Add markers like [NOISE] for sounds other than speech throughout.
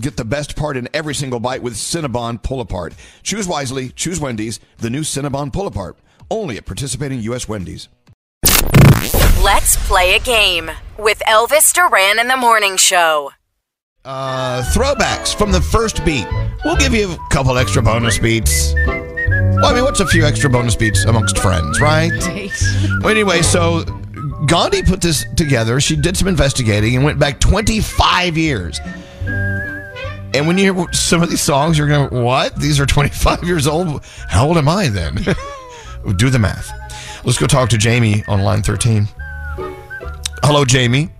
Get the best part in every single bite with Cinnabon Pull Apart. Choose wisely, choose Wendy's, the new Cinnabon Pull Apart. Only at participating U.S. Wendy's. Let's play a game with Elvis Duran in the Morning Show. Uh, throwbacks from the first beat. We'll give you a couple extra bonus beats. Well, I mean, what's a few extra bonus beats amongst friends, right? [LAUGHS] Well, anyway, so Gandhi put this together. She did some investigating and went back 25 years. And when you hear some of these songs, you're going, what? These are 25 years old? How old am I then? [LAUGHS] Do the math. Let's go talk to Jamie on line 13. Hello, Jamie.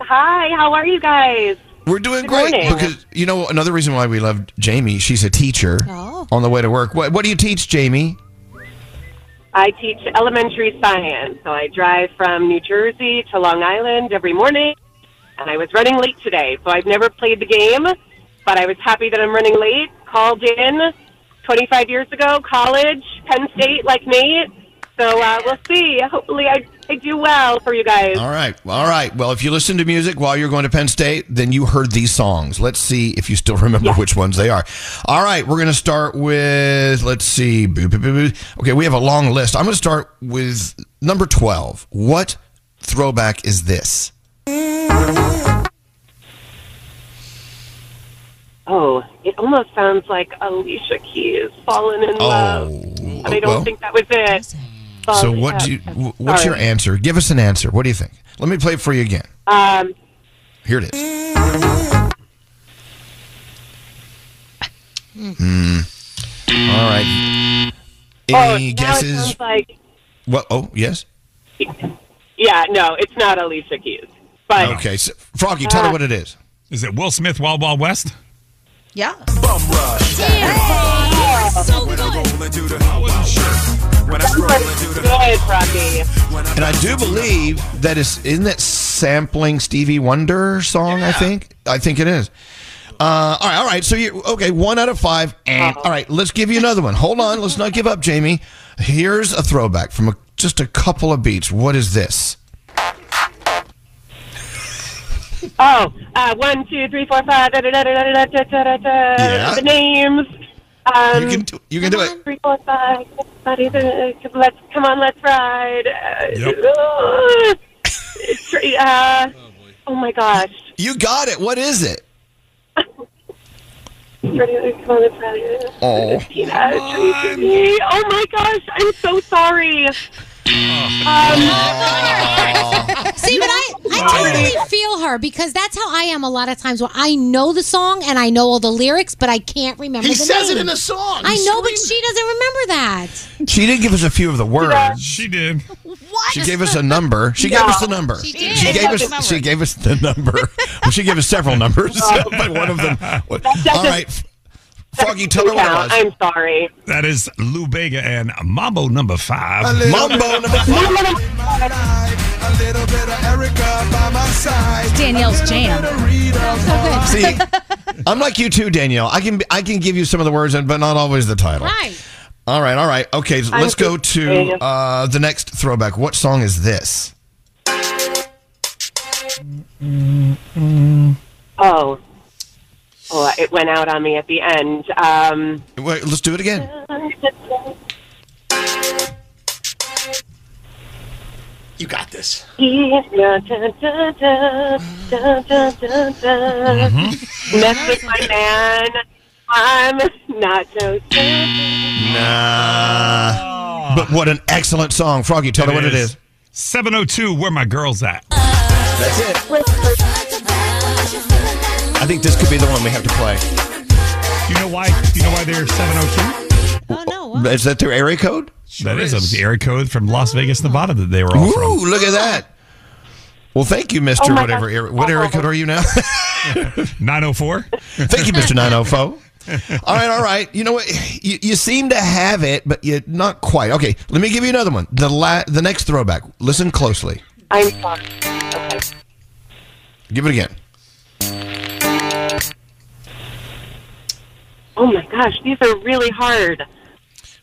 Hi, how are you guys? We're doing Good great morning. because you know another reason why we love Jamie. She's a teacher Oh. on the way to work. What, what do you teach, Jamie? I teach elementary science, so I drive from New Jersey to Long Island every morning, and I was running late today, so I've never played the game, but I was happy that I'm running late. Called in 25 years ago, college, Penn State, like Nate. So uh, we'll see. Hopefully, I, I do well for you guys. All right, all right. Well, if you listen to music while you're going to Penn State, then you heard these songs. Let's see if you still remember which ones they are. All right, we're going to start with let's see. Okay, we have a long list. I'm going to start with number 12. What throwback is this? Oh, it almost sounds like Alicia Keys, "Fallen in Love," but I don't well- think that was it. So Fallen- what do you? uh, wh- What's your answer? Give us an answer. What do you think? Let me play it for you again. Um, Here it is. Hmm. All right. oh, Any now it guesses? like What? Oh, yes. yeah, no, it's not Alicia Keys. But Okay, so, Froggy, tell Uh, her what it is. Is it Will Smith, Wild Wild West? Yeah. good, Rocky. And I do believe that is isn't that sampling Stevie Wonder song? I think. I think it is. Uh, all right, all right. So you okay? One out of five. And all right, let's give you another one. Hold on, let's not give up, Jamie. Here's a throwback from a, just a couple of beats. What is this? Oh, uh, one, two, three, four, five. Da, da, da, da, da, da, da, da, da, Yeah. The names. Um, You can do, you can do it. Three, four, five. Uh, Let's come on, let's ride. Uh, Yep. uh, uh, oh my gosh. You got it. What is it? Ready, Come on, let's ride. Oh. Oh my gosh, I'm so sorry. See, but I, I totally feel her because that's how I am a lot of times where I know the song and I know all the lyrics, but I can't remember He the says it in the song. I He know, but she doesn't remember that. She did give us a few of the words. She did. What? She gave us a number. She gave us the number. She did. She She gave gave us us. the She gave us the number. Well, she gave us several numbers, [LAUGHS] [LAUGHS] but one of them. All right, Froggy, tell her what it was. I'm sorry. That is Lou Bega and Mambo number five. Mambo number five. A little bit of Erica by my side. Danielle's jam. See, I'm like you too, Danielle. I can I can give you some of the words, but not always the title. Right. All right, all right. Okay, so let's go to uh, the next throwback. What song is this? Oh. Oh, it went out on me at the end. Um, Wait, let's do it again. You got this. Mm-hmm. Mess with my man. I'm not so Nah. But what an excellent song, Froggy. Tell her what it is. 702, where my girls at? That's it. I think this could be the one we have to play. Do you know why? Do you know why they're 702? Oh, no. What? Is that their area code? That is. That was the area code from Las Vegas, Nevada that they were all from. Ooh, look at that. Well, thank you, Mister. Oh whatever. God. What area code are you now? [LAUGHS] 904? thank you, Mister [LAUGHS] Nine Hundred Four. All right, all right. You know what? You, you seem to have it, but you're not quite. Okay, let me give you another one. The la- the next throwback. Listen closely. I'm sorry. Okay. Give it again. Oh my gosh, these are really hard.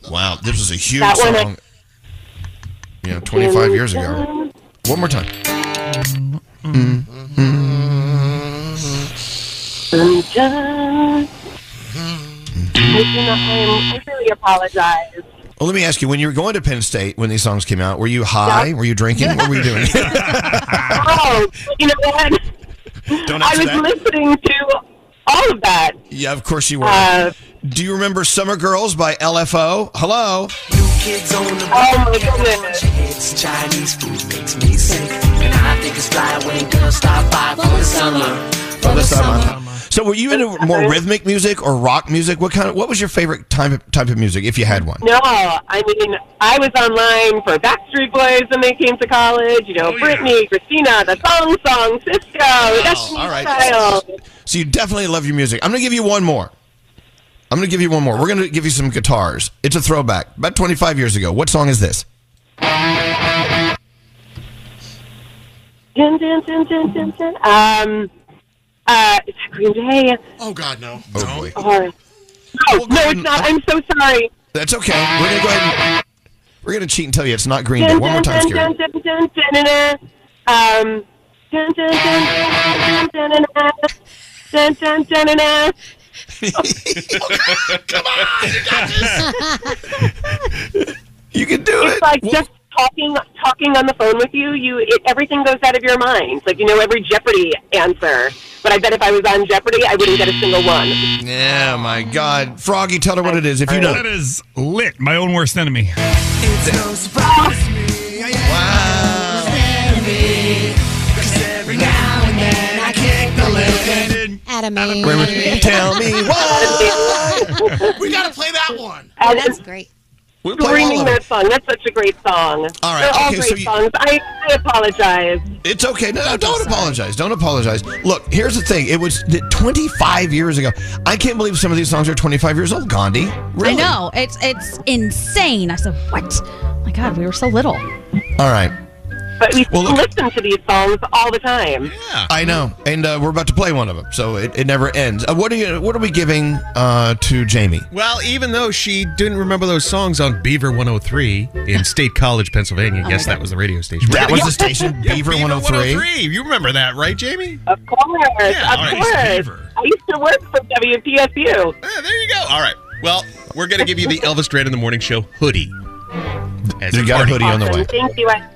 Wow, this was a huge That one I- song. You know, 25 years ago. One more time. I do not. I'm, I really apologize. Well, let me ask you: When you were going to Penn State, when these songs came out, were you high? Were you drinking? What were you doing? [LAUGHS] Oh, you know what? Don't I answer was that. listening to all of that. Yeah, of course you were. Uh, Do you remember "Summer Girls" by LFO? Hello. Kids on the oh my goodness. It's Chinese food makes me sick. And I think it's fly when girls stop by for the summer. For the summer. So, were you into more rhythmic music or rock music? What kind of? What was your favorite type of, type of music, if you had one? No, I mean, I was online for Backstreet Boys when they came to college. You know, Oh, yeah. Britney, Christina, the Thong Song, Sisqo, oh, Destiny all right. Child. So you definitely love your music. I'm going to give you one more. I'm going to give you one more. We're going to give you some guitars. It's a throwback. About 25 years ago. What song is this? Dun, dun, dun, dun, dun, dun. Um, uh, is that Green Day? Oh God, no. Oh boy. Or, no, no, it's not. I'm so sorry. That's okay. We're going to go ahead and we're going to cheat and tell you it's not Green Day. One more time, dun, Scary. dun, dun, dun, dun, dun, Um, dun, dun, dun, dun, dun, dun, dun, dun, dun, [LAUGHS] dun, on, You got this. [LAUGHS] you can do it. It's it. like just talking talking on the phone with you. You it, everything goes out of your mind. Like you know every Jeopardy answer. But I bet if I was on Jeopardy, I wouldn't get a single one. yeah, my God. Froggy, tell her what it is if you know. That is lit, my own worst enemy. It's no surprise to me. Wow. Living. Adam [LAUGHS] Tell me why. We gotta play that one. And That's great. We'll play screaming that song. That's such a great song. All right, They're all okay, great so you- songs. I, I apologize. It's okay. No, no, don't apologize. Don't apologize. Look, here's the thing. It was 25 years ago. I can't believe some of these songs are 25 years old, Gandhi. Really? I know. It's it's insane. I said, what? my God, we were so little. All right. But we Well, look- listen to these songs all the time. Yeah, I know. And uh, we're about to play one of them, so it, it never ends. Uh, what are you? What are we giving uh, to Jamie? Well, even though she didn't remember those songs on Beaver 103 in [LAUGHS] State College, Pennsylvania, yes, that was the radio station. That was the station, [LAUGHS] Yeah, Beaver 103. 103. You remember that, right, Jamie? Of course, Yeah, of all right, course. Beaver. I used to work for WPSU. Ah, there you go. All right. Well, we're going to give you the [LAUGHS] Elvis Duran in the Morning Show hoodie. As You got a party. hoodie on the way. Awesome. Thank you. I,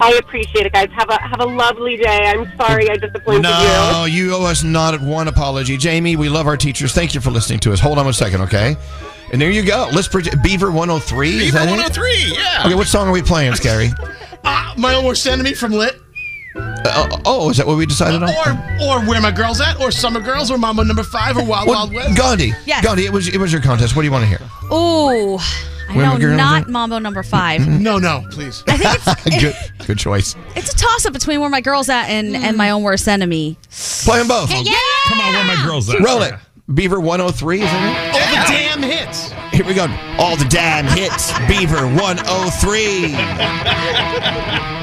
I appreciate it, guys. Have a have a lovely day. I'm sorry I disappointed No, you. No, you owe us not one apology. Jamie, we love our teachers. Thank you for listening to us. Hold on one second, okay? And there you go. Let's project Beaver 103. is Beaver that it? 103, yeah. Okay, what song are we playing, Scary? [LAUGHS] Uh, my own worst enemy from Lit. Uh, oh, is that what we decided on? Or or Where My Girls At, or Summer Girls, or Mambo Number Five, or Wild What- Wild West. Gandhi. Yes. Gandhi, it was it was your contest. What do you want to hear? Ooh, I know not at? Mambo number five. Mm-hmm. No, no, please. I think it's [LAUGHS] good, good choice. it's a toss up between where my girl's at and, and my own worst enemy. Play them both. Yeah. Come on, where my girls at? Roll it. Beaver 103, is that All the damn hits. Here we go. All the damn hits. Beaver 103. [LAUGHS]